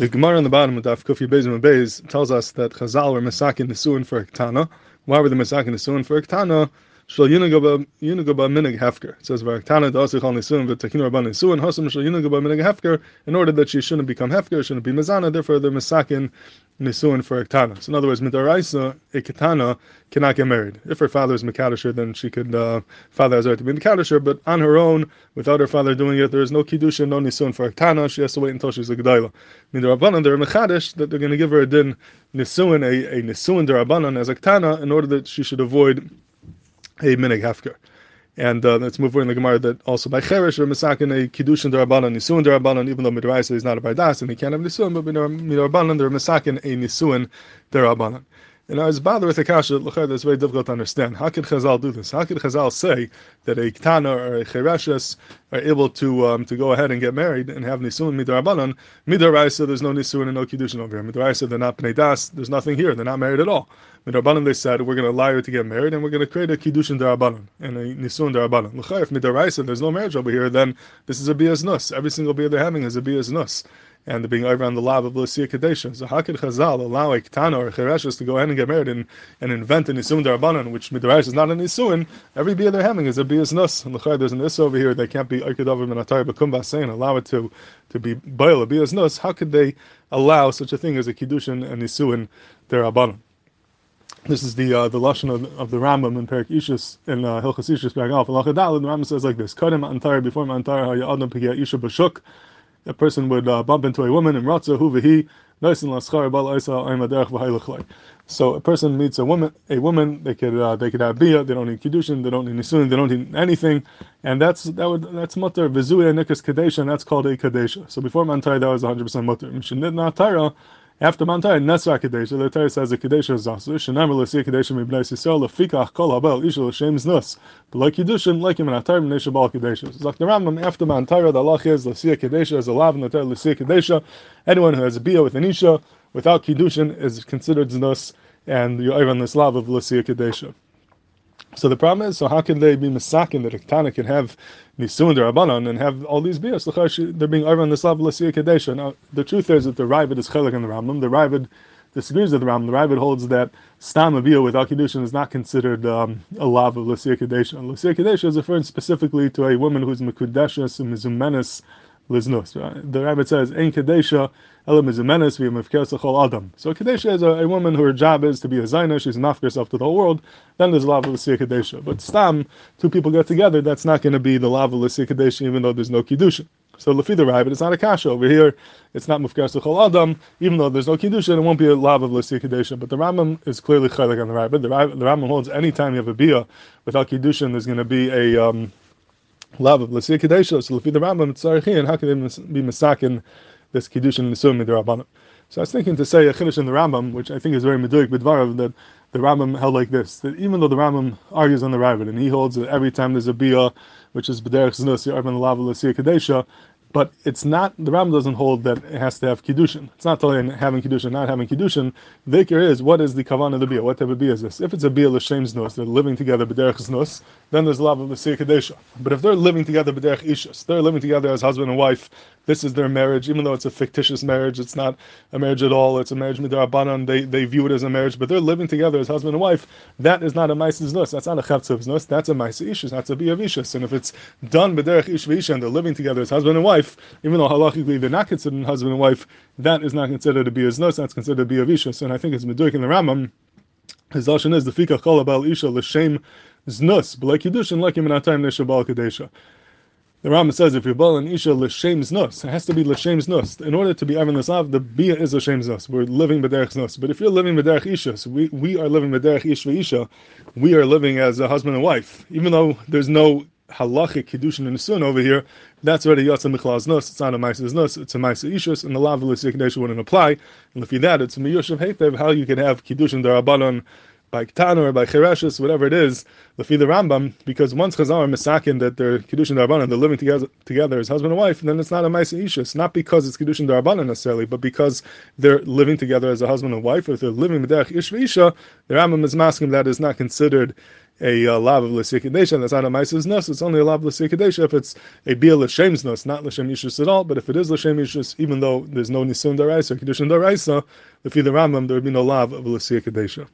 The Gemara on the bottom of Daf Kufi Beis and tells us that Chazal were Masakin Nisuin for Iktana. Why were the Masakin Nisuin for Iktana? Shal Yunagaba Minig Hefker. It says Vaktana Dasichal Nisuin V'Takin Rabban Nisuin Hasam Shal Yunagaba Minig Hefker. In order that she shouldn't become Hefker, shouldn't be Mazana. Therefore, they're Masakin Nisuin for Iktana. So in other words, Midaraisa a Kitana cannot get married. If her father is Makadisher, then she could uh, father has right to be Makadisher. But on her own, without her father doing it, there is no Kiddusha, no Nisuin for Iktana. She has to wait until she's a Gedaila. Midarabbanan, they're Mechadish that they're going to give her a din Nisuin, a, a Nisuin Darabanan as a Ktana in order that she should avoid a minig hefker. And uh, let's move on in the Gemara that also by Cherish or Masakin a Kiddushin Darabanan, Nisuin Darabanan, even though Midraisa is not a Bardas and he can't have Nisuin, but Midrabanan, they're Masakin a Nisuin Darabanan. And I was bothered with the kasha, that's very difficult to understand. How could Chazal do this? How could Chazal say that a Ktana or a Chereshes are able to um, to go ahead and get married and have Nisuin Midarabanan? Midaraisa, there's no Nisuin and no Kiddushin over here. Midraisa, they're not Pnei Das, there's nothing here, they're not married at all. Midrabanan, they said, we're going to allow you to get married and we're going to create a Kiddushin Darabanan and a Nisuin Darabanan. If Midaraisa, there's no marriage over here, then this is a Bias Nus. Every single beer they're having is a Bias Nus and being over on the lab of Lucia Kadesha. So how could Chazal allow a Ketana or a Chereshes to go ahead and get married and, and invent an Isuin Darabanan, which Midrash is not an Isuin? Every beer they're having is a Bias Nus. And there's an Issa over here, they can't be Aikadavim and Atari Bakumba saying, allow it to, to be Bail, a Bias Nus. How could they allow such a thing as a Kiddushin and Isuin Darabanan? This is the uh, the lashon of, of, the Rambam in Perik Ishus in uh, Hilchas Ishus Perik Alpha. The Rambam says like this: Kadem Antar before Antar Hayadam Pigya Isha Bashuk a person would uh, bump into a woman in Ratza Huvahi, so a person meets a woman, a woman. They could uh, they could have bia. They don't need kiddushin. They don't need nisun. They don't need anything, and that's that would that's mutter vizuya nikas kadesha, and that's called a kadesha. So before mantai that was 100 percent mutter. After Mantai, Nesra Kadesha, the Torah says the Kadesha is also Shanamar Lasi Kadesha Mibnei Sisrael Lefikach Kol Habel Ishal Hashem Nus. But like Kiddushin, like him in Atar Mnei Shabal Kadesha. Like the Rambam, after Mantai, the Allah is Lasi Kadesha is a lav in the Torah Lasi Kadesha. Anyone who has a bia with an Isha without Kiddushin is considered Nus, and you're on this lav of Lasi Kadesha. So the problem is, so how can they be misakin that a Ketana can have Nisuin Rabbanon and have all these bias? They're being over on level of Kadesha. Now, the truth is that the Ravid is chelik in the Rambam. The Ravid disagrees with the Rambam. The Ravid holds that Stam Aviyah without Kedushin is not considered um, a lav of Lucia Kadesha. Lucia Kadesha is referring specifically to a woman who's Mekudeshes and Mizumenes The Ravid says, Ein Kadesha Elam is a menace, have Adam. So Kadesha is a, a, woman who her job is to be a Zaina, she's mafka herself to the whole world, then there's lava Lissia Kadesha. But Stam, two people get together, that's not going to be the lava Lissia Kadesha, even though there's no Kiddusha. So Lafi the Ravid, it's not a kasha. Over here, it's not Mufkar Sechol Adam, even though there's no Kiddusha, it won't be a lava of Lissia Kadesha. But the Rambam is clearly chaylik on the Ravid. The, Rambam holds any time you have a Bia without Kiddusha, there's going to be a. Um, love of Lissia Kadesha, so Lafi the Rambam, it's Sarichin, how can they be Masakin this kiddushin nisum midrabanan. So I was thinking to say a chiddush in the Rambam, which I think is very meduik b'dvarav, that the Rambam held like this: that even though the Rambam argues on the Ravid and he holds that every time there's a bia, which is b'derech znus yarban lava l'siyah kadesha, but it's not the Ram doesn't hold that it has to have kiddushin. It's not telling having kiddushin, not having kiddushin. The ikir is what is the kavan of the bia? What type of bia is this? If it's a bia l'shem nus, they're living together b'derech nus, then there's love of the kadesha. But if they're living together b'derech ishus, they're living together as husband and wife. This is their marriage, even though it's a fictitious marriage. It's not a marriage at all. It's a marriage midrabanan. They they view it as a marriage, but they're living together as husband and wife. That is not a nus. That's not a chavtzav nus. That's a ma'asis ishus. That's a ishus. And if it's done b'derech ish v'isha and they're living together as husband and wife, even though halachically they're not considered husband and wife, that is not considered to be a nus, that's considered a vishus. And I think it's meduik in the Rambam. His lashon is the fika kol isha l'shem znus, Yiddushin, like him in time, neshabal kadesha. The Rambam says if you bal an isha l'shem znus, it has to be l'shem znus. In order to be evan lav, the bia is l'shem znus. We're living b'derech znus. But if you're living b'derech isha, so we, we are living b'derech ish isha, we are living as a husband and wife. Even though there's no halachic kiddushin and sun over here, that's already yotza michlaz nus. It's not a ma'aser nus. It's a ma'aser ishus, and the lav l'siyah wouldn't apply. And if you that, it's a of heitev how you can have kiddushin darabanan by Ketana or by Chereshes, whatever it is, Lefi the Rambam, because once Chazal are misakin that they're Kiddushin Darbanan, they're living together together as husband and wife, then it's not a Maisa Ishus. Not because it's Kiddushin Darbanan necessarily, but because they're living together as a husband and wife, or if they're living Medech Ish Isha, the Rambam is masking that is not considered a uh, lav of l'sikadesha, that's not a ma'ases nus. It's only a lav of l'sikadesha if it's a bil l'shem's nus, not l'shem yishus at all. But if it is l'shem yishus, even though there's no nisun daraisa kedushin daraisa, if the Rambam, there would be no lav of l'sikadesha.